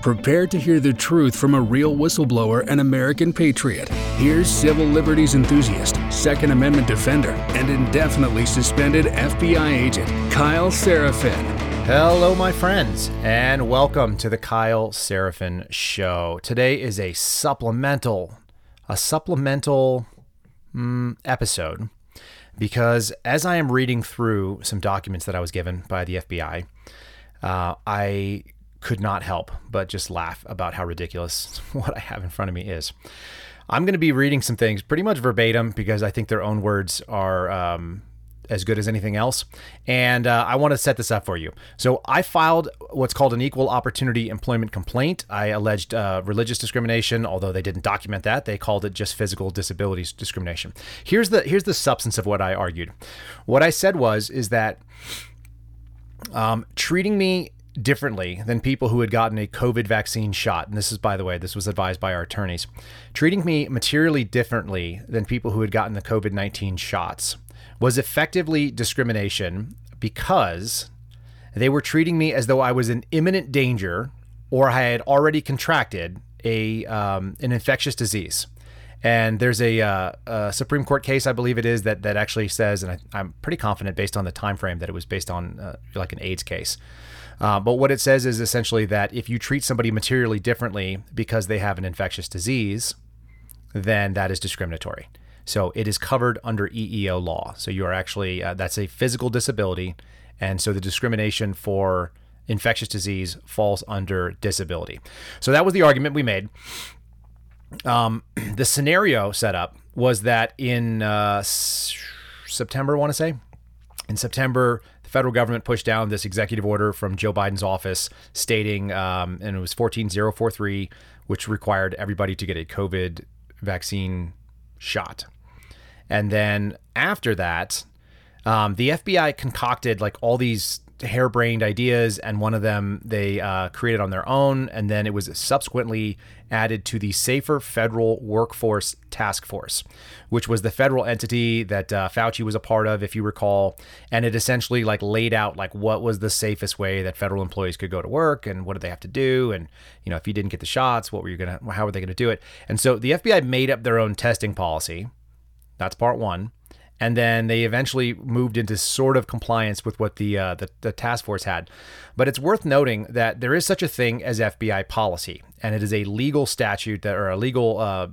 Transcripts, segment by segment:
Prepare to hear the truth from a real whistleblower and American patriot. Here's civil liberties enthusiast, Second Amendment defender, and indefinitely suspended FBI agent Kyle Seraphin. Hello, my friends, and welcome to the Kyle Seraphin Show. Today is a supplemental, a supplemental mm, episode because as I am reading through some documents that I was given by the FBI, uh, I could not help but just laugh about how ridiculous what I have in front of me is. I'm going to be reading some things pretty much verbatim because I think their own words are um, as good as anything else. And uh, I want to set this up for you. So I filed what's called an equal opportunity employment complaint. I alleged uh, religious discrimination, although they didn't document that. They called it just physical disabilities discrimination. Here's the here's the substance of what I argued. What I said was is that um, treating me differently than people who had gotten a COVID vaccine shot. And this is, by the way, this was advised by our attorneys. Treating me materially differently than people who had gotten the COVID 19 shots was effectively discrimination because they were treating me as though I was in imminent danger or I had already contracted a um, an infectious disease. And there's a, uh, a, Supreme Court case, I believe it is, that that actually says, and I, am pretty confident based on the time frame that it was based on uh, like an AIDS case. Uh, but what it says is essentially that if you treat somebody materially differently because they have an infectious disease, then that is discriminatory. So it is covered under EEO law. So you are actually, uh, that's a physical disability. And so the discrimination for infectious disease falls under disability. So that was the argument we made. Um, the scenario set up was that in uh, September, I want to say, in September, the federal government pushed down this executive order from Joe Biden's office stating, um, and it was 14043, which required everybody to get a COVID vaccine shot. And then after that, um, the FBI concocted like all these harebrained ideas, and one of them they uh, created on their own, and then it was subsequently added to the Safer Federal Workforce Task Force, which was the federal entity that uh, Fauci was a part of, if you recall, and it essentially like laid out like what was the safest way that federal employees could go to work and what did they have to do, and you know if you didn't get the shots, what were you gonna, how were they gonna do it? And so the FBI made up their own testing policy. That's part one and then they eventually moved into sort of compliance with what the, uh, the, the task force had. But it's worth noting that there is such a thing as FBI policy, and it is a legal statute that or a legal uh,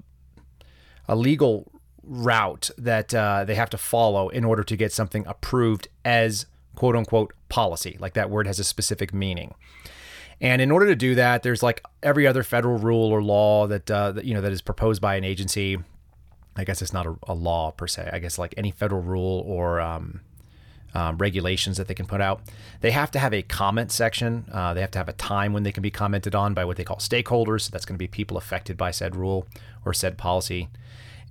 a legal route that uh, they have to follow in order to get something approved as quote unquote policy. Like that word has a specific meaning. And in order to do that, there's like every other federal rule or law that, uh, that you know that is proposed by an agency I guess it's not a, a, law per se. I guess like any federal rule or um, um, regulations that they can put out, they have to have a comment section. Uh, they have to have a time when they can be commented on by what they call stakeholders. So that's going to be people affected by said rule or said policy,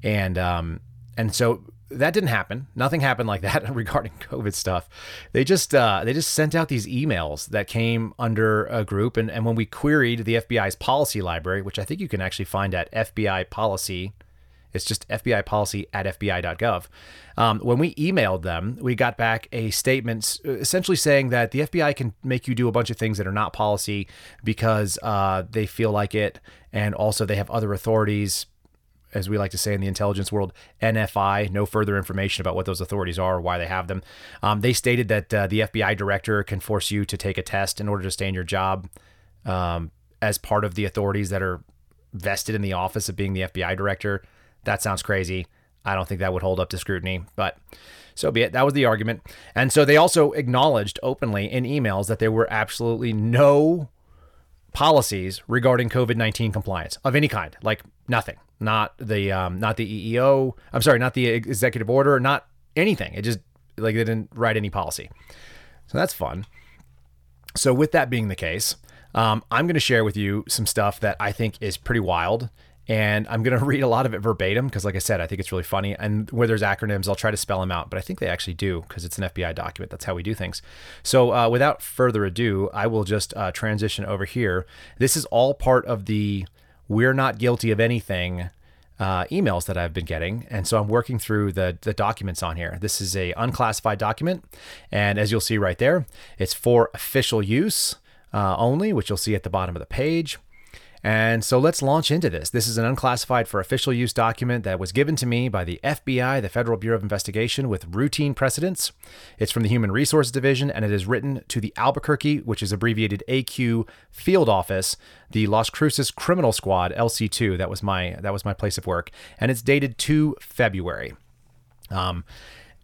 and um, and so that didn't happen. Nothing happened like that regarding COVID stuff. They just uh, they just sent out these emails that came under a group, and and when we queried the FBI's policy library, which I think you can actually find at FBI policy it's just FBI policy at FBI.gov. Um, when we emailed them, we got back a statement essentially saying that the FBI can make you do a bunch of things that are not policy because uh, they feel like it. And also, they have other authorities, as we like to say in the intelligence world, NFI, no further information about what those authorities are or why they have them. Um, they stated that uh, the FBI director can force you to take a test in order to stay in your job um, as part of the authorities that are vested in the office of being the FBI director. That sounds crazy. I don't think that would hold up to scrutiny, but so be it. That was the argument. And so they also acknowledged openly in emails that there were absolutely no policies regarding COVID 19 compliance of any kind, like nothing. Not the um, not the EEO. I'm sorry, not the executive order, not anything. It just like they didn't write any policy. So that's fun. So with that being the case, um, I'm going to share with you some stuff that I think is pretty wild and I'm going to read a lot of it verbatim because, like I said, I think it's really funny. And where there's acronyms, I'll try to spell them out, but I think they actually do because it's an FBI document. That's how we do things. So, uh, without further ado, I will just uh, transition over here. This is all part of the We're Not Guilty of Anything. Uh, emails that I've been getting, and so I'm working through the the documents on here. This is a unclassified document, and as you'll see right there, it's for official use. uh, only, which you'll see at the bottom of the page. And so let's launch into this. This is an unclassified for official use document that was given to me by the FBI, the Federal Bureau of Investigation, with routine precedents. It's from the Human Resources Division and it is written to the Albuquerque, which is abbreviated AQ Field Office, the Las Cruces Criminal Squad, LC2. That was my that was my place of work, and it's dated to February. Um,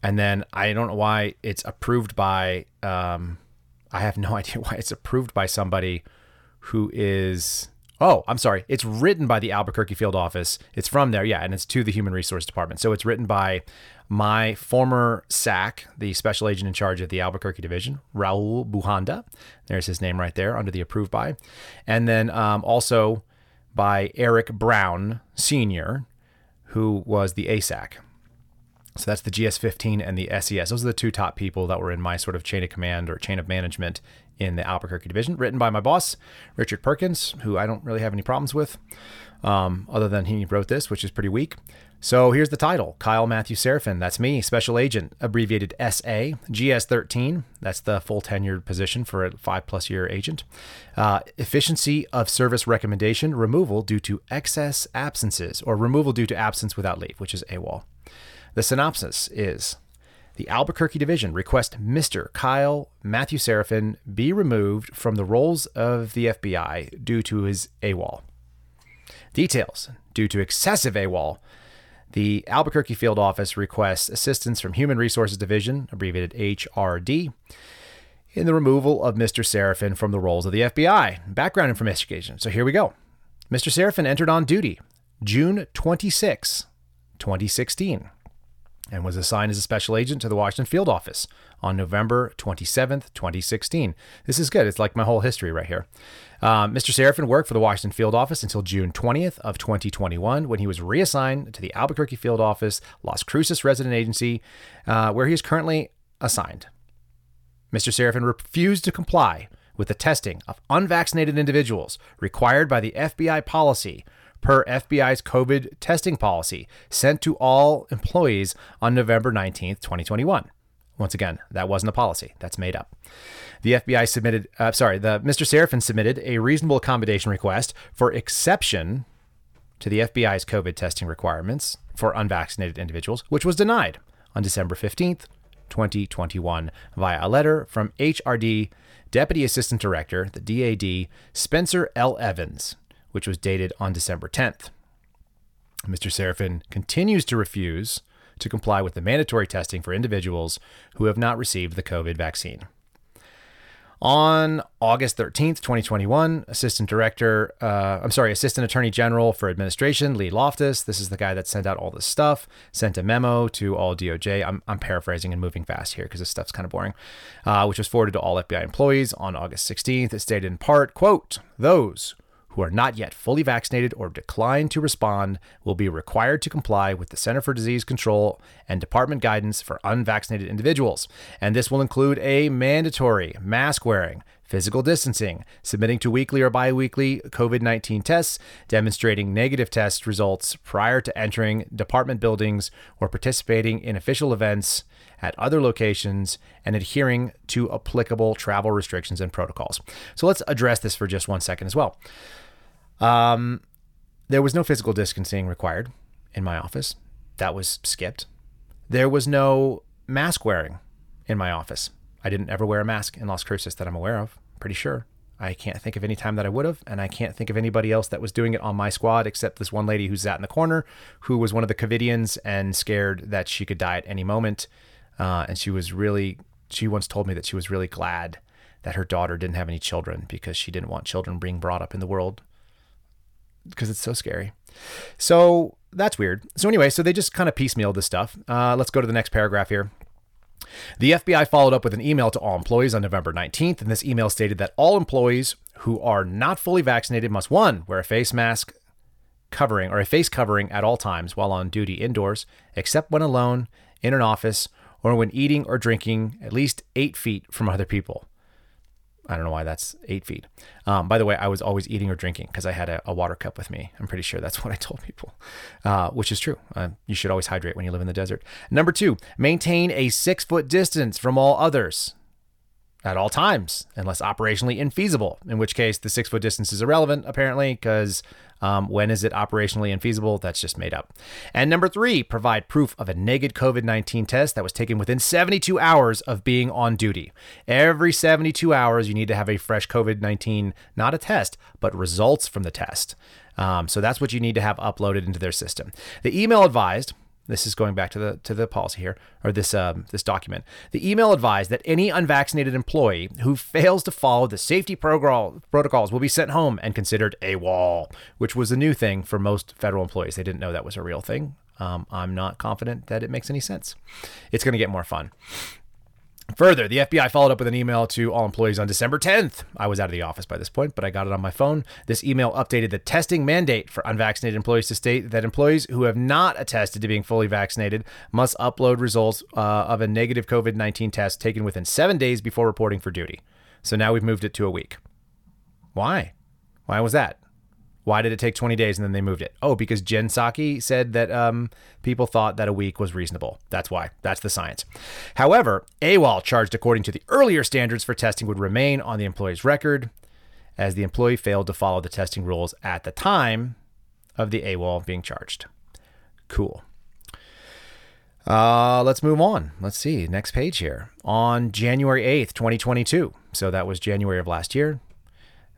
and then I don't know why it's approved by. Um, I have no idea why it's approved by somebody who is Oh, I'm sorry. It's written by the Albuquerque field office. It's from there, yeah, and it's to the Human Resource Department. So it's written by my former SAC, the special agent in charge of the Albuquerque division, Raul Bujanda. There's his name right there under the approved by. And then um, also by Eric Brown, Sr., who was the ASAC. So that's the GS15 and the SES. Those are the two top people that were in my sort of chain of command or chain of management in the Albuquerque division, written by my boss, Richard Perkins, who I don't really have any problems with, um, other than he wrote this, which is pretty weak. So here's the title Kyle Matthew Seraphin. That's me, Special Agent, abbreviated SA, GS13. That's the full tenured position for a five plus year agent. Uh, efficiency of service recommendation, removal due to excess absences, or removal due to absence without leave, which is AWOL. The synopsis is the Albuquerque Division request Mr. Kyle Matthew Seraphin be removed from the rolls of the FBI due to his AWOL. Details Due to excessive AWOL, the Albuquerque Field Office requests assistance from Human Resources Division, abbreviated HRD, in the removal of Mr. Seraphin from the rolls of the FBI. Background information. So here we go. Mr. Seraphin entered on duty June 26, 2016 and was assigned as a special agent to the Washington field office on November 27th, 2016. This is good. It's like my whole history right here. Um, Mr. Seraphin worked for the Washington field office until June 20th of 2021 when he was reassigned to the Albuquerque field office, Las Cruces resident agency, uh, where he is currently assigned. Mr. Seraphin refused to comply with the testing of unvaccinated individuals required by the FBI policy per FBI's COVID testing policy sent to all employees on November 19th, 2021. Once again, that wasn't a policy. That's made up. The FBI submitted, uh, sorry, the Mr. Seraphin submitted a reasonable accommodation request for exception to the FBI's COVID testing requirements for unvaccinated individuals, which was denied on December 15th, 2021, via a letter from HRD Deputy Assistant Director, the DAD, Spencer L. Evans, which was dated on December 10th. Mr. Seraphin continues to refuse to comply with the mandatory testing for individuals who have not received the COVID vaccine. On August 13th, 2021, Assistant Director, uh, I'm sorry, Assistant Attorney General for Administration, Lee Lofthus, this is the guy that sent out all this stuff, sent a memo to all DOJ. I'm, I'm paraphrasing and moving fast here because this stuff's kind of boring, uh, which was forwarded to all FBI employees on August 16th. It stated in part, quote, those who are not yet fully vaccinated or decline to respond will be required to comply with the Center for Disease Control and department guidance for unvaccinated individuals. And this will include a mandatory mask wearing, physical distancing, submitting to weekly or biweekly COVID 19 tests, demonstrating negative test results prior to entering department buildings or participating in official events at other locations, and adhering to applicable travel restrictions and protocols. So let's address this for just one second as well. Um, there was no physical distancing required in my office. That was skipped. There was no mask wearing in my office. I didn't ever wear a mask in Las Cruces that I'm aware of. Pretty sure. I can't think of any time that I would have, and I can't think of anybody else that was doing it on my squad except this one lady who sat in the corner, who was one of the Covidians and scared that she could die at any moment. Uh, and she was really, she once told me that she was really glad that her daughter didn't have any children because she didn't want children being brought up in the world because it's so scary. So that's weird. So anyway, so they just kind of piecemealed this stuff. Uh, let's go to the next paragraph here. The FBI followed up with an email to all employees on November 19th, and this email stated that all employees who are not fully vaccinated must one wear a face mask covering or a face covering at all times while on duty indoors, except when alone in an office or when eating or drinking at least eight feet from other people. I don't know why that's eight feet. Um, by the way, I was always eating or drinking because I had a, a, water cup with me. I'm pretty sure that's what I told people, uh, which is true. Uh, you should always hydrate when you live in the desert. Number two, maintain a six foot distance from all others. at all times, unless operationally infeasible, in which case the six foot distance is irrelevant, apparently, because um, when is it operationally infeasible? That's just made up. And number three, provide proof of a negative COVID 19 test that was taken within 72 hours of being on duty. Every 72 hours, you need to have a fresh COVID 19, not a test, but results from the test. Um, so that's what you need to have uploaded into their system. The email advised this is going back to the to the policy here or this um, this document. The email advised that any unvaccinated employee who fails to follow the safety protocols will be sent home and considered AWOL, which was a new thing for most federal employees. They didn't know that was a real thing. Um, I'm not confident that it makes any sense. It's going to get more fun. Further, the FBI followed up with an email to all employees on December 10th. I was out of the office by this point, but I got it on my phone. This email updated the testing mandate for unvaccinated employees to state that employees who have not attested to being fully vaccinated must upload results uh, of a negative COVID 19 test taken within seven days before reporting for duty. So now we've moved it to a week. Why? Why was that? Why did it take 20 days and then they moved it? Oh, because Jen Psaki said that um, people thought that a week was reasonable. That's why. That's the science. However, AWOL charged according to the earlier standards for testing would remain on the employee's record as the employee failed to follow the testing rules at the time of the AWOL being charged. Cool. Uh, let's move on. Let's see. Next page here. On January 8th, 2022. So that was January of last year.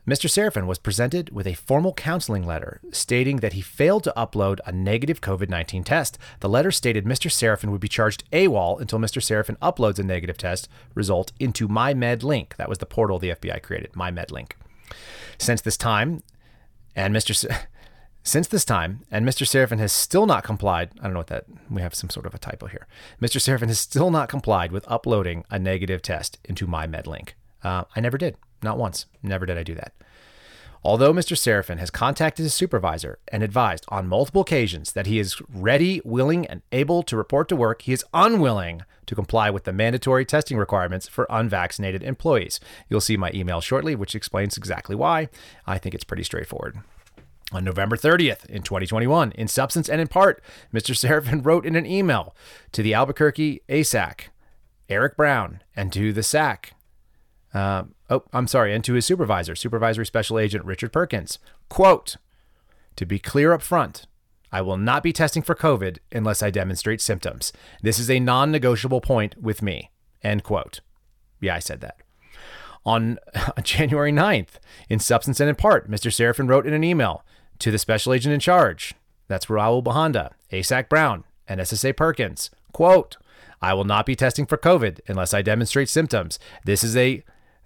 Mr. Seraphin was presented with a formal counseling letter stating that he failed to upload a negative COVID 19 test. The letter stated Mr. Seraphin would be charged AWOL until Mr. Seraphin uploads a negative test result into MyMedLink. That was the portal the FBI created, MyMedLink. Since this time, and Mr. Since this time, and Mr. Seraphin has still not complied. I don't know what that. We have some sort of a typo here. Mr. Seraphin has still not complied with uploading a negative test into MyMedLink. Uh, I never did. Not once. Never did I do that. Although Mr. Seraphin has contacted his supervisor and advised on multiple occasions that he is ready, willing, and able to report to work, he is unwilling to comply with the mandatory testing requirements for unvaccinated employees. You'll see my email shortly, which explains exactly why. I think it's pretty straightforward. On November 30th, in 2021, in substance and in part, Mr. Seraphin wrote in an email to the Albuquerque ASAC, Eric Brown, and to the SAC, uh, oh, I'm sorry, and to his supervisor, Supervisory Special Agent Richard Perkins. Quote, to be clear up front, I will not be testing for COVID unless I demonstrate symptoms. This is a non negotiable point with me. End quote. Yeah, I said that. On January 9th, in substance and in part, Mr. Seraphin wrote in an email to the special agent in charge, that's Raul Bujanda, ASAC Brown, and SSA Perkins, quote, I will not be testing for COVID unless I demonstrate symptoms. This is a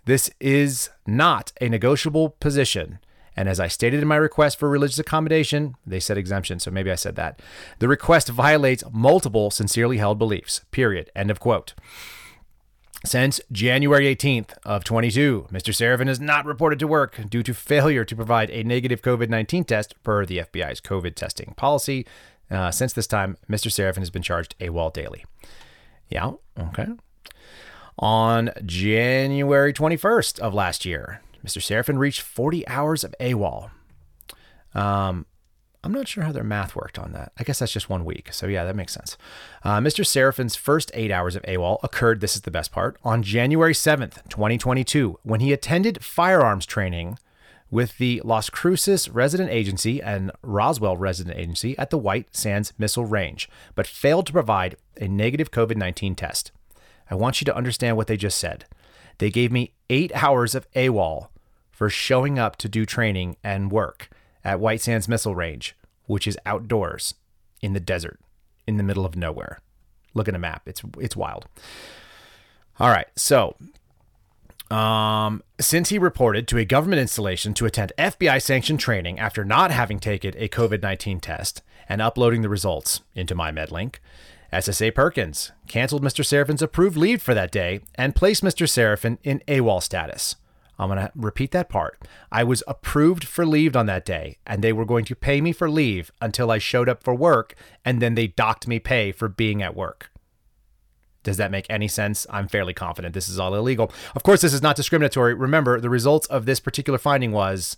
this is not a negotiable position. And as I stated in my request for religious accommodation, they said exemption, so maybe I said that. The request violates multiple sincerely held beliefs. Period. End of quote. Since January 18th of 22, Mr. Seraphin is not reported to work due to failure to provide a negative COVID-19 test per the FBI's COVID testing policy. Uh, since this time, Mr. Seraphin has been charged AWOL daily. Yeah, okay. On January 21st of last year, Mr. Seraphin reached 40 hours of AWOL. Um, I'm not sure how their math worked on that. I guess that's just one week. So, yeah, that makes sense. Uh, Mr. Seraphin's first eight hours of AWOL occurred, this is the best part, on January 7th, 2022, when he attended firearms training with the Las Cruces Resident Agency and Roswell Resident Agency at the White Sands Missile Range, but failed to provide a negative COVID 19 test. I want you to understand what they just said. They gave me eight hours of AWOL for showing up to do training and work at White Sands Missile Range, which is outdoors in the desert, in the middle of nowhere. Look at a map. It's it's wild. All right, so um, since he reported to a government installation to attend FBI sanctioned training after not having taken a COVID 19 test and uploading the results into MyMedLink, SSA Perkins canceled Mr. Seraphin's approved leave for that day and placed Mr. Seraphin in AWOL status. I'm going to repeat that part. I was approved for leave on that day, and they were going to pay me for leave until I showed up for work, and then they docked me pay for being at work. Does that make any sense? I'm fairly confident this is all illegal. Of course, this is not discriminatory. Remember, the results of this particular finding was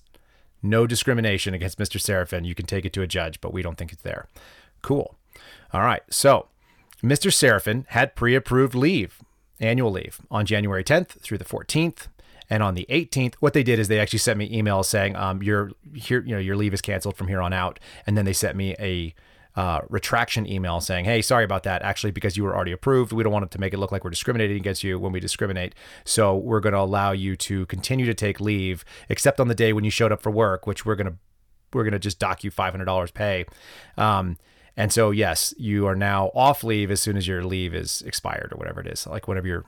no discrimination against Mr. Seraphin. You can take it to a judge, but we don't think it's there. Cool. All right. So Mr. Seraphin had pre approved leave annual leave on January 10th through the 14th. And on the 18th, what they did is they actually sent me emails saying, um, your here, you know, your leave is canceled from here on out. And then they sent me a uh, retraction email saying, "Hey, sorry about that. Actually, because you were already approved, we don't want it to make it look like we're discriminating against you when we discriminate. So we're going to allow you to continue to take leave, except on the day when you showed up for work, which we're going to we're going to just dock you five hundred dollars pay." Um, and so, yes, you are now off leave as soon as your leave is expired or whatever it is, like whenever your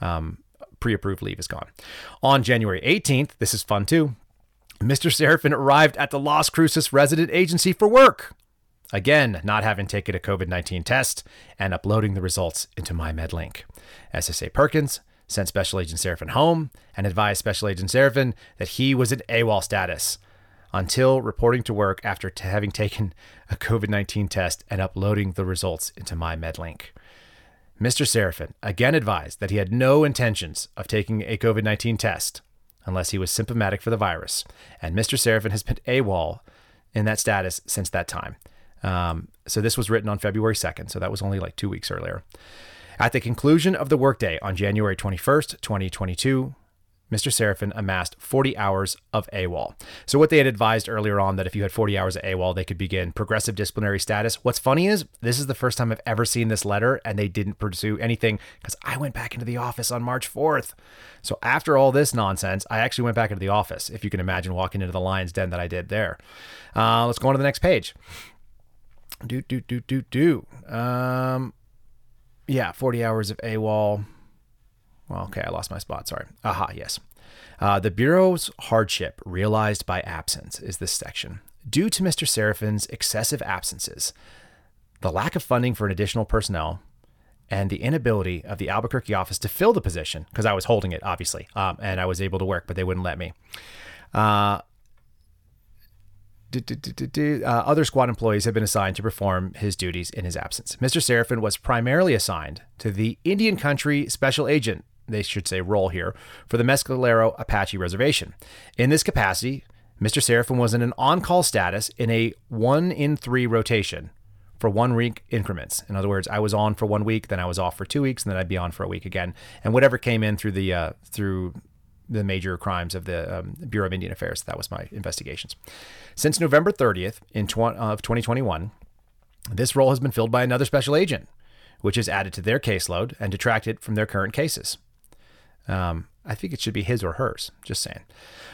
um, pre-approved leave is gone. On January 18th, this is fun too. Mr. Seraphin arrived at the Las Cruces resident agency for work. Again, not having taken a COVID 19 test and uploading the results into MyMedLink. SSA Perkins sent Special Agent Seraphin home and advised Special Agent Seraphin that he was in AWOL status until reporting to work after t- having taken a COVID 19 test and uploading the results into MyMedLink. Mr. Seraphin again advised that he had no intentions of taking a COVID 19 test unless he was symptomatic for the virus, and Mr. Seraphin has been AWOL in that status since that time. Um, so this was written on February 2nd, so that was only like two weeks earlier. At the conclusion of the workday on January 21st, 2022, Mr. Seraphin amassed 40 hours of AWOL. So, what they had advised earlier on that if you had 40 hours of AWOL, they could begin progressive disciplinary status. What's funny is this is the first time I've ever seen this letter and they didn't pursue anything because I went back into the office on March 4th. So, after all this nonsense, I actually went back into the office, if you can imagine walking into the lion's den that I did there. Uh, let's go on to the next page. Do, do, do, do, do. Um, yeah, 40 hours of AWOL. Well, okay, I lost my spot. Sorry. Aha, yes. Uh, the Bureau's hardship realized by absence is this section. Due to Mr. Seraphin's excessive absences, the lack of funding for an additional personnel, and the inability of the Albuquerque office to fill the position, because I was holding it, obviously, um, and I was able to work, but they wouldn't let me. Uh, uh, other squad employees have been assigned to perform his duties in his absence. Mr. Seraphin was primarily assigned to the Indian Country Special Agent, they should say role here, for the Mescalero Apache Reservation. In this capacity, Mr. Seraphin was in an on call status in a one in three rotation for one week increments. In other words, I was on for one week, then I was off for two weeks, and then I'd be on for a week again. And whatever came in through the uh, through the major crimes of the um, Bureau of Indian Affairs. That was my investigations. Since November 30th in tw- of 2021, this role has been filled by another special agent, which is added to their caseload and detracted from their current cases. Um, I think it should be his or hers, just saying.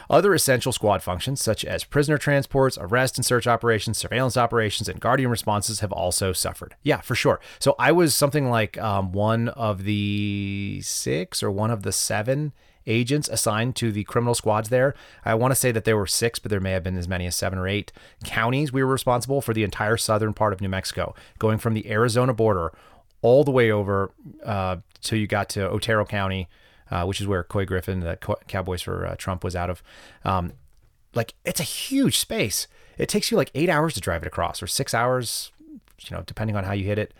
Other essential squad functions, such as prisoner transports, arrest and search operations, surveillance operations, and guardian responses, have also suffered. Yeah, for sure. So I was something like um, one of the six or one of the seven agents assigned to the criminal squads there. I want to say that there were six, but there may have been as many as seven or eight counties. We were responsible for the entire southern part of New Mexico, going from the Arizona border all the way over uh, till you got to Otero County, uh, which is where Couy Griffin, the Cowboys for uh, Trump, was out of. Um, like it's a huge space. It takes you like eight hours to drive it across, or six hours, you know, depending on how you hit it.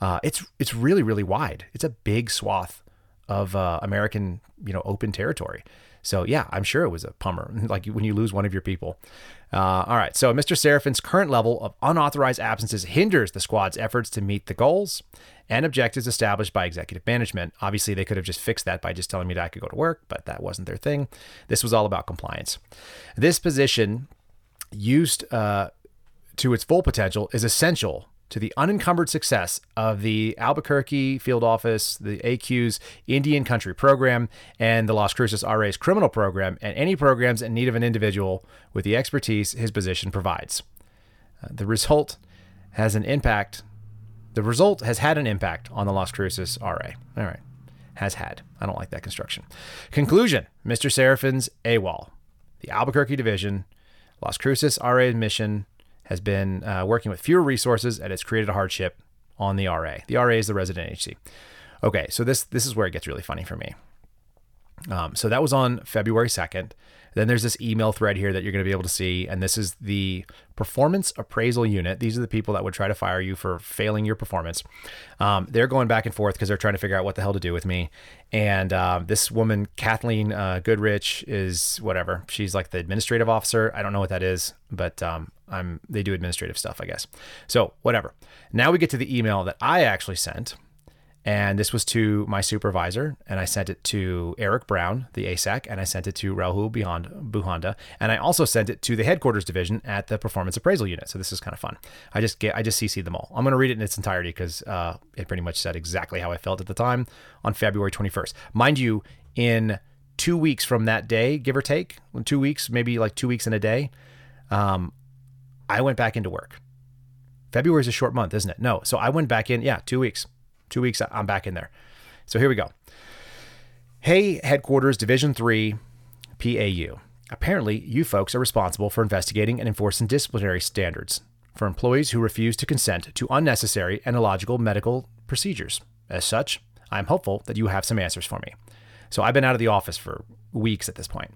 Uh, it's it's really really wide. It's a big swath of uh, American, you know, open territory. So yeah, I'm sure it was a pummer, like when you lose one of your people. Uh, all right, so Mr. Seraphin's current level of unauthorized absences hinders the squad's efforts to meet the goals and objectives established by executive management. Obviously, they could have just fixed that by just telling me that I could go to work, but that wasn't their thing. This was all about compliance. This position, used uh, to its full potential, is essential to the unencumbered success of the Albuquerque field office, the AQ's Indian Country program, and the Las Cruces RA's criminal program, and any programs in need of an individual with the expertise his position provides. Uh, the result has an impact. The result has had an impact on the Las Cruces RA. All right. Has had. I don't like that construction. Conclusion Mr. Seraphin's AWOL. The Albuquerque Division, Las Cruces RA mission has been uh, working with fewer resources and it's created a hardship on the RA. The RA is the resident agency. Okay, so this this is where it gets really funny for me. Um, so that was on February 2nd. Then there's this email thread here that you're going to be able to see, and this is the performance appraisal unit. These are the people that would try to fire you for failing your performance. Um, they're going back and forth because they're trying to figure out what the hell to do with me. And uh, this woman, Kathleen uh, Goodrich, is whatever. She's like the administrative officer. I don't know what that is, but um, I'm they do administrative stuff, I guess. So whatever. Now we get to the email that I actually sent And this was to my supervisor, and I sent it to Eric Brown, the ASAC, and I sent it to Rahul Bujanda, and I also sent it to the headquarters division at the Performance Appraisal Unit. So this is kind of fun. I just get, I just CC'd them all. I'm going to read it in its entirety because uh, it pretty much said exactly how I felt at the time on February 21st. Mind you, in two weeks from that day, give or take, two weeks, maybe like two weeks in a day, um, I went back into work. February is a short month, isn't it? No. So I went back in, yeah, two weeks. Two weeks, I'm back in there. So here we go. Hey, headquarters, Division 3, PAU. Apparently, you folks are responsible for investigating and enforcing disciplinary standards for employees who refuse to consent to unnecessary and illogical medical procedures. As such, I'm hopeful that you have some answers for me. So I've been out of the office for weeks at this point.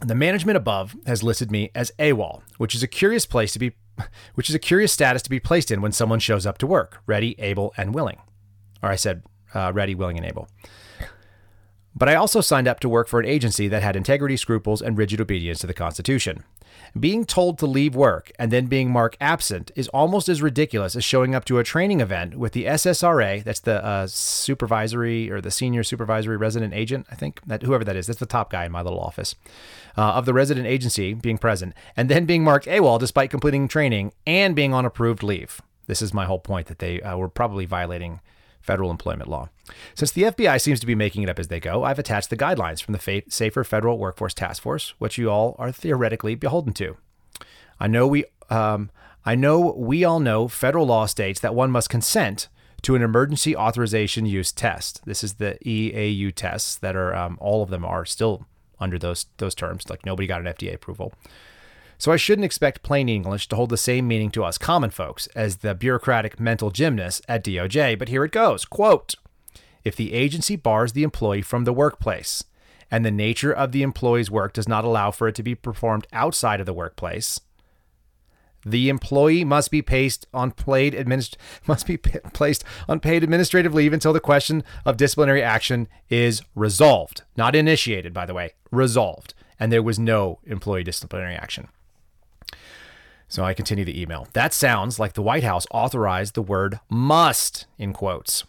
The management above has listed me as AWOL, which is a curious place to be which is a curious status to be placed in when someone shows up to work, ready, able, and willing. Or I said uh, ready, willing, and able. But I also signed up to work for an agency that had integrity, scruples, and rigid obedience to the Constitution. Being told to leave work and then being marked absent is almost as ridiculous as showing up to a training event with the SSRA, that's the uh, supervisory or the senior supervisory resident agent, I think, that whoever that is, that's the top guy in my little office, uh, of the resident agency being present, and then being marked AWOL despite completing training and being on approved leave. This is my whole point that they uh, were probably violating federal employment law. Since the FBI seems to be making it up as they go, I've attached the guidelines from the Safer Federal Workforce Task Force, which you all are theoretically beholden to. I know we, um, I know we all know federal law states that one must consent to an emergency authorization use test. This is the EAU tests that are um, all of them are still under those those terms. Like nobody got an FDA approval. So I shouldn't expect plain English to hold the same meaning to us common folks as the bureaucratic mental gymnasts at DOJ, but here it goes. Quote If the agency bars the employee from the workplace, and the nature of the employee's work does not allow for it to be performed outside of the workplace, the employee must be placed on paid administ- must be p- placed on paid administrative leave until the question of disciplinary action is resolved. Not initiated, by the way, resolved. And there was no employee disciplinary action. So I continue the email. That sounds like the White House authorized the word must in quotes,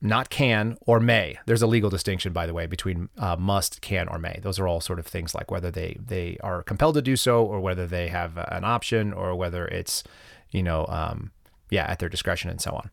not can or may. There's a legal distinction, by the way, between uh, must, can, or may. Those are all sort of things like whether they they are compelled to do so, or whether they have an option, or whether it's, you know, um, yeah, at their discretion and so on.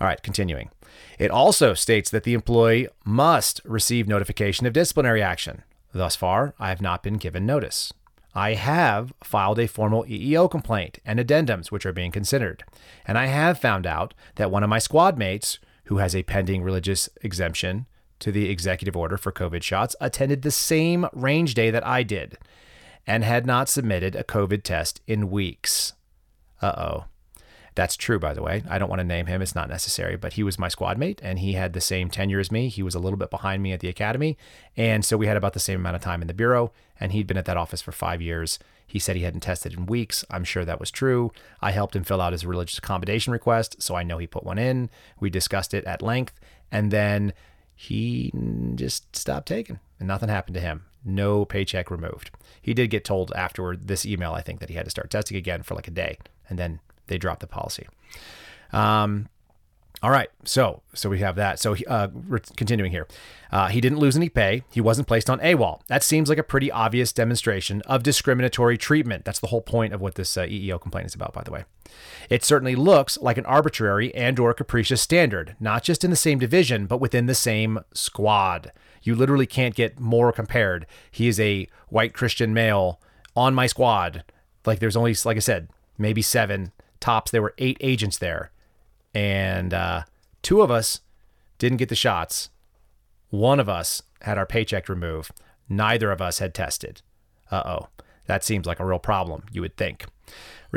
All right, continuing. It also states that the employee must receive notification of disciplinary action. Thus far, I have not been given notice. I have filed a formal EEO complaint and addendums which are being considered. And I have found out that one of my squad mates, who has a pending religious exemption to the executive order for COVID shots, attended the same range day that I did and had not submitted a COVID test in weeks. Uh oh. That's true, by the way. I don't want to name him, it's not necessary, but he was my squad mate and he had the same tenure as me. He was a little bit behind me at the academy. And so we had about the same amount of time in the bureau, and he'd been at that office for five years. He said he hadn't tested in weeks. I'm sure that was true. I helped him fill out his religious accommodation request, so I know he put one in. We discussed it at length, and then he just stopped taking, and nothing happened to him. No paycheck removed. He did get told afterward this email, I think, that he had to start testing again for like a day, and then they dropped the policy. Um, all right, so so we have that. So uh, we're continuing here. Uh, he didn't lose any pay. He wasn't placed on AWOL. That seems like a pretty obvious demonstration of discriminatory treatment. That's the whole point of what this uh, EEO complaint is about, by the way. It certainly looks like an arbitrary and/or capricious standard, not just in the same division, but within the same squad. You literally can't get more compared. He is a white Christian male on my squad. Like there's only, like I said, maybe seven tops. There were eight agents there, and uh, two of us didn't get the shots. One of us had our paycheck removed. Neither of us had tested. Uh oh. That seems like a real problem, you would think.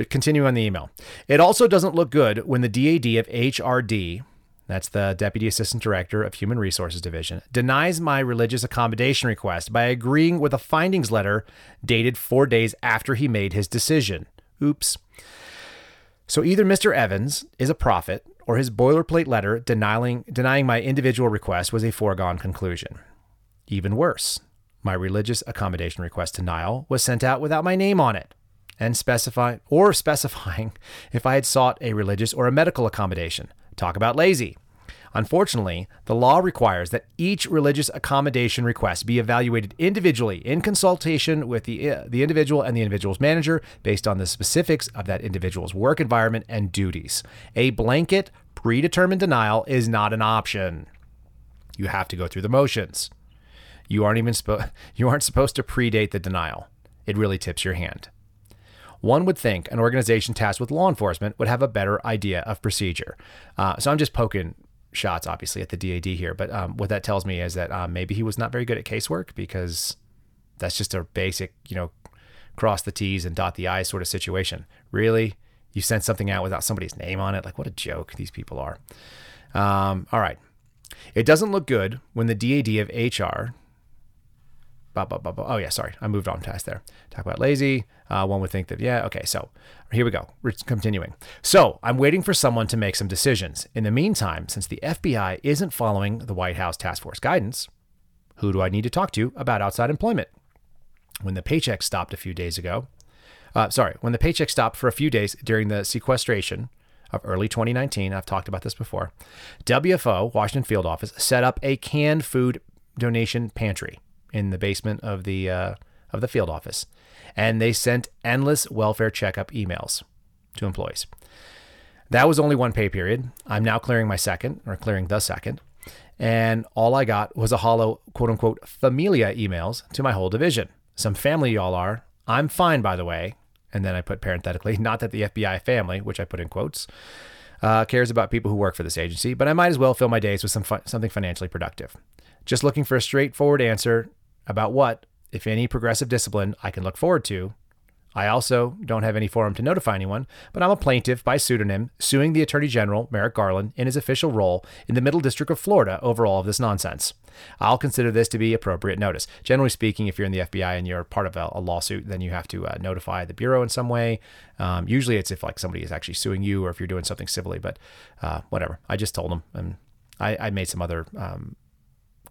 Continue on the email. It also doesn't look good when the DAD of HRD, that's the Deputy Assistant Director of Human Resources Division, denies my religious accommodation request by agreeing with a findings letter dated four days after he made his decision. Oops. So either Mr. Evans is a prophet or his boilerplate letter denying, denying my individual request was a foregone conclusion. Even worse, my religious accommodation request denial was sent out without my name on it and specify or specifying if I had sought a religious or a medical accommodation. Talk about lazy. Unfortunately, the law requires that each religious accommodation request be evaluated individually in consultation with the, uh, the individual and the individual's manager based on the specifics of that individual's work environment and duties. A blanket, predetermined denial is not an option. You have to go through the motions. You aren't even spo- you aren't supposed to predate the denial. It really tips your hand. One would think an organization tasked with law enforcement would have a better idea of procedure. Uh, so I'm just poking shots, obviously, at the DAD here. But um, what that tells me is that um, maybe he was not very good at casework because that's just a basic, you know, cross the T's and dot the I's sort of situation. Really? You sent something out without somebody's name on it? Like, what a joke these people are. Um, all right. It doesn't look good when the DAD of HR Bah, bah, bah, oh yeah, sorry, I moved on past there. Talk about lazy. Uh, one would think that yeah, okay. So here we go. We're continuing. So I'm waiting for someone to make some decisions. In the meantime, since the FBI isn't following the White House task force guidance, who do I need to talk to about outside employment? When the paycheck stopped a few days ago, uh, sorry, when the paycheck stopped for a few days during the sequestration of early 2019, I've talked about this before. WFO Washington Field Office set up a canned food donation pantry in the basement of the uh, of the field office, and they sent endless welfare checkup emails to employees. That was only one pay period. I'm now clearing my second, or clearing the second, and all I got was a hollow quote unquote familia emails to my whole division. Some family y'all are. I'm fine, by the way. And then I put parenthetically, not that the FBI family, which I put in quotes, uh, cares about people who work for this agency, but I might as well fill my days with some something financially productive. Just looking for a straightforward answer about what, if any, progressive discipline I can look forward to. I also don't have any forum to notify anyone, but I'm a plaintiff by pseudonym suing the Attorney General, Merrick Garland, in his official role in the Middle District of Florida over all of this nonsense. I'll consider this to be appropriate notice. Generally speaking, if you're in the FBI and you're part of a, a lawsuit, then you have to uh, notify the Bureau in some way. Um, usually it's if like somebody is actually suing you or if you're doing something civilly, but uh, whatever. I just told them and I, I made some other um,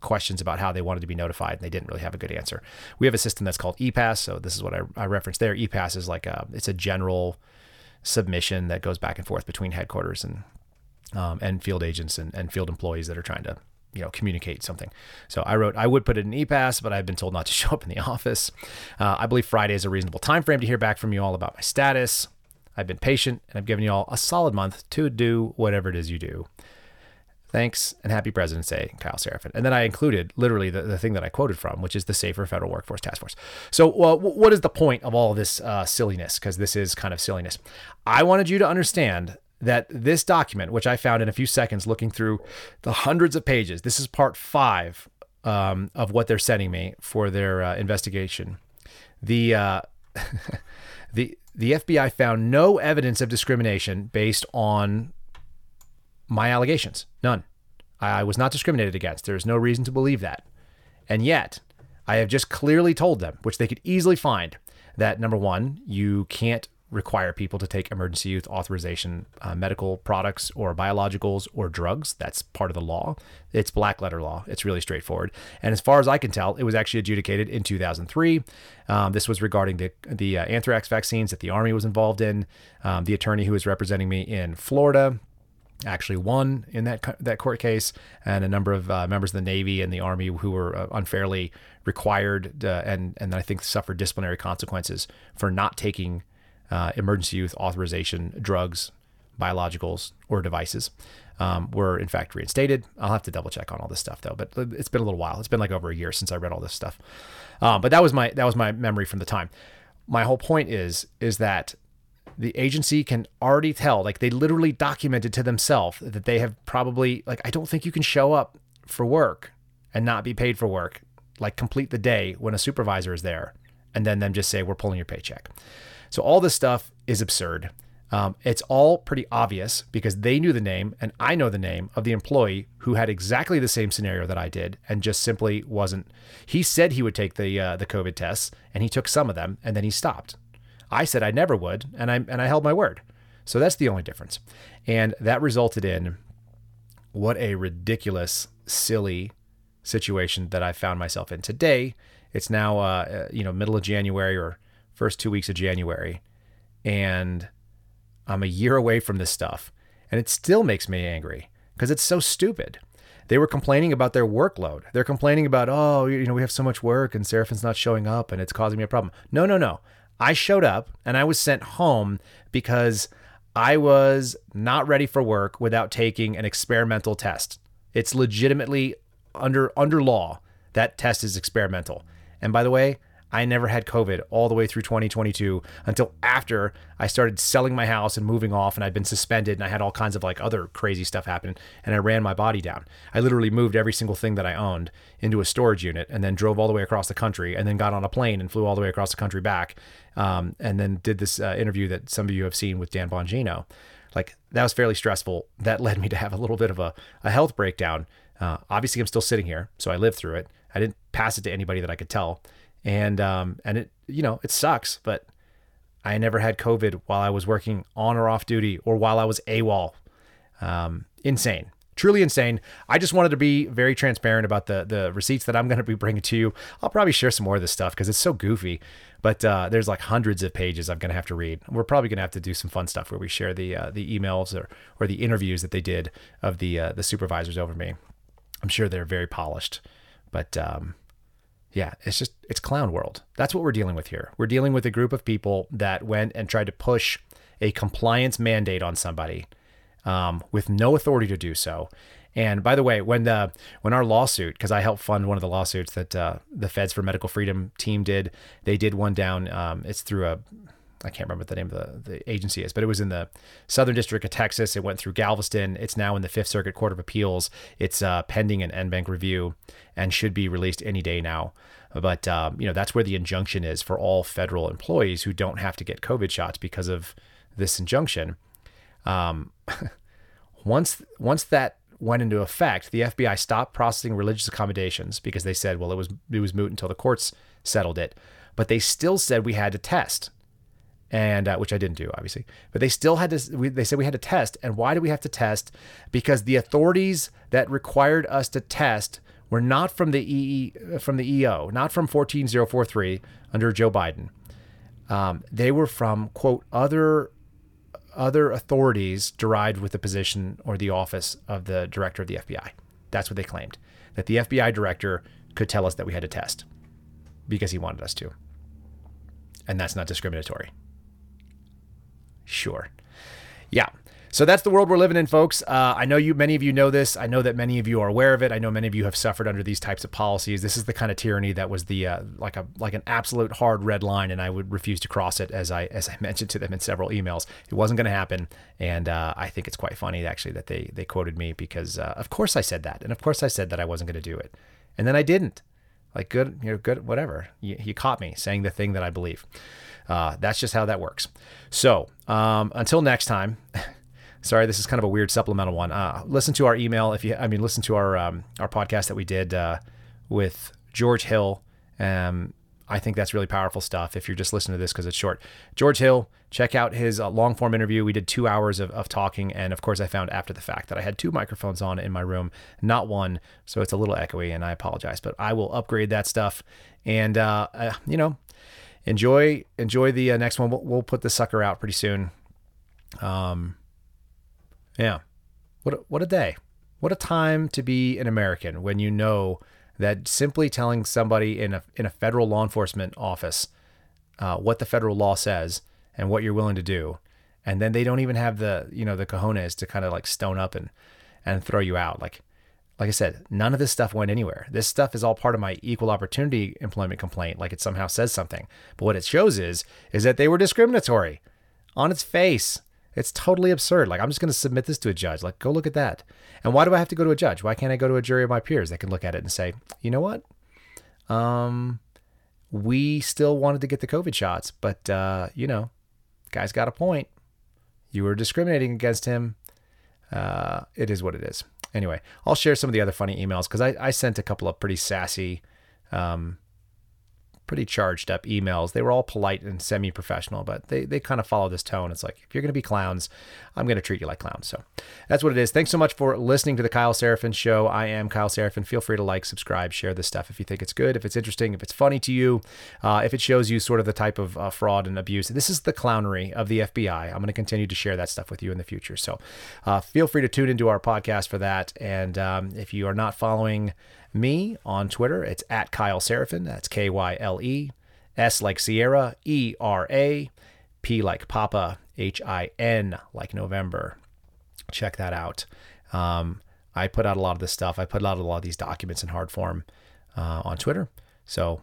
questions about how they wanted to be notified, and they didn't really have a good answer. We have a system that's called ePass, so this is what I, I referenced there. ePass is like a it's a general submission that goes back and forth between headquarters and um, and field agents and, and field employees that are trying to you know communicate something. So I wrote I would put it in ePass, but I've been told not to show up in the office. Uh, I believe Friday is a reasonable time frame to hear back from you all about my status. I've been patient and I've given you all a solid month to do whatever it is you do. Thanks and happy President's Day, Kyle Seraphin. And then I included literally the, the thing that I quoted from, which is the Safer Federal Workforce Task Force. So, uh, what is the point of all this uh, silliness? Because this is kind of silliness. I wanted you to understand that this document, which I found in a few seconds looking through the hundreds of pages, this is part five um, of what they're sending me for their uh, investigation. The uh, the the FBI found no evidence of discrimination based on my allegations. None. I was not discriminated against. There is no reason to believe that. And yet, I have just clearly told them, which they could easily find, that number one, you can't require people to take emergency use authorization uh, medical products or biologicals or drugs. That's part of the law. It's black letter law. It's really straightforward. And as far as I can tell, it was actually adjudicated in 2003. Um, this was regarding the, the uh, anthrax vaccines that the Army was involved in. Um, the attorney who was representing me in Florida actually won in that that court case, and a number of uh, members of the Navy and the Army who were uh, unfairly required uh, and and I think suffered disciplinary consequences for not taking uh, emergency use authorization drugs, biologicals, or devices. Um, were in fact reinstated. I'll have to double check on all this stuff though, but it's been a little while. It's been like over a year since I read all this stuff. Um, but that was my that was my memory from the time. My whole point is is that the agency can already tell, like they literally documented to themselves that they have probably, like, I don't think you can show up for work and not be paid for work, like complete the day when a supervisor is there, and then them just say, we're pulling your paycheck. So all this stuff is absurd. Um, it's all pretty obvious because they knew the name and I know the name of the employee who had exactly the same scenario that I did and just simply wasn't. He said he would take the uh, the COVID tests and he took some of them and then he stopped. I said I never would, and I and I held my word. So that's the only difference. And that resulted in what a ridiculous, silly situation that I found myself in today. It's now uh, uh, you know middle of January or first two weeks of January, and I'm a year away from this stuff. And it still makes me angry because it's so stupid. They were complaining about their workload. They're complaining about, oh, you know, we have so much work and Seraphin's not showing up and it's causing me a problem. No, no, no. I showed up and I was sent home because I was not ready for work without taking an experimental test. It's legitimately under under law that test is experimental. And by the way, I never had COVID all the way through 2022 until after I started selling my house and moving off, and I'd been suspended and I had all kinds of like other crazy stuff happen, and I ran my body down. I literally moved every single thing that I owned into a storage unit, and then drove all the way across the country, and then got on a plane and flew all the way across the country back, um, and then did this uh, interview that some of you have seen with Dan Bongino. Like that was fairly stressful. That led me to have a little bit of a, a health breakdown. Uh, obviously, I'm still sitting here, so I lived through it. I didn't pass it to anybody that I could tell and um, and it you know it sucks, but I never had COVID while I was working on or off duty or while I was AWOL. Um, insane, truly insane. I just wanted to be very transparent about the the receipts that I'm going to be bringing to you. I'll probably share some more of this stuff because it's so goofy. But uh, there's like hundreds of pages I'm going to have to read. We're probably going to have to do some fun stuff where we share the uh, the emails or or the interviews that they did of the uh, the supervisors over me. I'm sure they're very polished, but um, yeah, it's just it's clown world. That's what we're dealing with here. We're dealing with a group of people that went and tried to push a compliance mandate on somebody um, with no authority to do so. And by the way, when the when our lawsuit, because I helped fund one of the lawsuits that uh, the Feds for Medical Freedom team did, they did one down. Um, it's through a I can't remember what the name of the, the agency is, but it was in the Southern District of Texas. It went through Galveston. It's now in the Fifth Circuit Court of Appeals. It's uh, pending an en banc review and should be released any day now. But um, you know that's where the injunction is for all federal employees who don't have to get COVID shots because of this injunction. Um, once once that went into effect, the FBI stopped processing religious accommodations because they said, well, it was it was moot until the courts settled it. But they still said we had to test and uh, which I didn't do, obviously. But they still had to. We, they said we had to test, and why do we have to test? Because the authorities that required us to test were not from the EE, from the EO, not from 14043 under Joe Biden. Um, they were from quote other other authorities derived with the position or the office of the director of the FBI. That's what they claimed. That the FBI director could tell us that we had to test because he wanted us to. And that's not discriminatory. Sure. Yeah. So that's the world we're living in, folks. Uh, I know you, many of you know this. I know that many of you are aware of it. I know many of you have suffered under these types of policies. This is the kind of tyranny that was the uh, like a like an absolute hard red line, and I would refuse to cross it. As I as I mentioned to them in several emails, it wasn't going to happen. And uh, I think it's quite funny actually that they they quoted me because uh, of course I said that, and of course I said that I wasn't going to do it, and then I didn't. Like good, you know, good, whatever. You, you caught me saying the thing that I believe. Uh, that's just how that works. So um, until next time. sorry, this is kind of a weird supplemental one. Uh, listen to our email if you, I mean, listen to our um, our podcast that we did uh, with George Hill. Um, I think that's really powerful stuff. If you're just listening to this because it's short, George Hill, check out his uh, long form interview. We did two hours of, of talking, and of course, I found after the fact that I had two microphones on in my room, not one, so it's a little echoey, and I apologize. But I will upgrade that stuff, and uh, uh, you know, enjoy enjoy the uh, next one. We'll, we'll, put the sucker out pretty soon. Um, yeah, what a, what a day, what a time to be an American when you know that simply telling somebody in a in a federal law enforcement office uh, what the federal law says and what you're willing to do, and then they don't even have the you know the cojones to kind of like stone up and and throw you out like like I said, none of this stuff went anywhere. This stuff is all part of my equal opportunity employment complaint, like it somehow says something. But what it shows is is that they were discriminatory on its face. It's totally absurd. Like I'm just going to submit this to a judge. Like go look at that. And why do I have to go to a judge? Why can't I go to a jury of my peers that can look at it and say, you know what? Um, we still wanted to get the COVID shots, but uh, you know, guy's got a point. You were discriminating against him. Uh, it is what it is anyway, I'll share some of the other funny emails because I, I sent a couple of pretty sassy, um, pretty charged up emails. They were all polite and semi professional, but they, they kind of follow this tone. It's like, if you're going to be clowns, I'm going to treat you like clowns. So that's what it is. Thanks so much for listening to the Kyle Seraphin Show. I am Kyle Seraphin. Feel free to like, subscribe, share this stuff if you think it's good, if it's interesting, if it's funny to you, uh, if it shows you sort of the type of uh, fraud and abuse. This is the clownery of the FBI. I'm going to continue to share that stuff with you in the future. So uh, feel free to tune into our podcast for that. And um, if you are not following me on Twitter, it's at Kyle Seraphin. That's K Y L E, S like Sierra, E R A, P like Papa, H I N like November. Check that out. Um, I put out a lot of this stuff. I put out a lot of these documents in hard form uh, on Twitter. So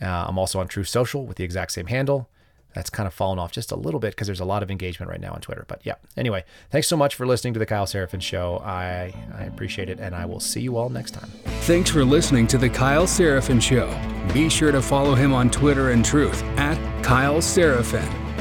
uh, I'm also on Truth Social with the exact same handle that's kind of fallen off just a little bit because there's a lot of engagement right now on Twitter. But yeah, anyway, thanks so much for listening to the Kyle Seraphin Show. I, I appreciate it, and I will see you all next time. Thanks for listening to the Kyle Seraphin Show. Be sure to follow him on Twitter and Truth at Kyle Seraphin.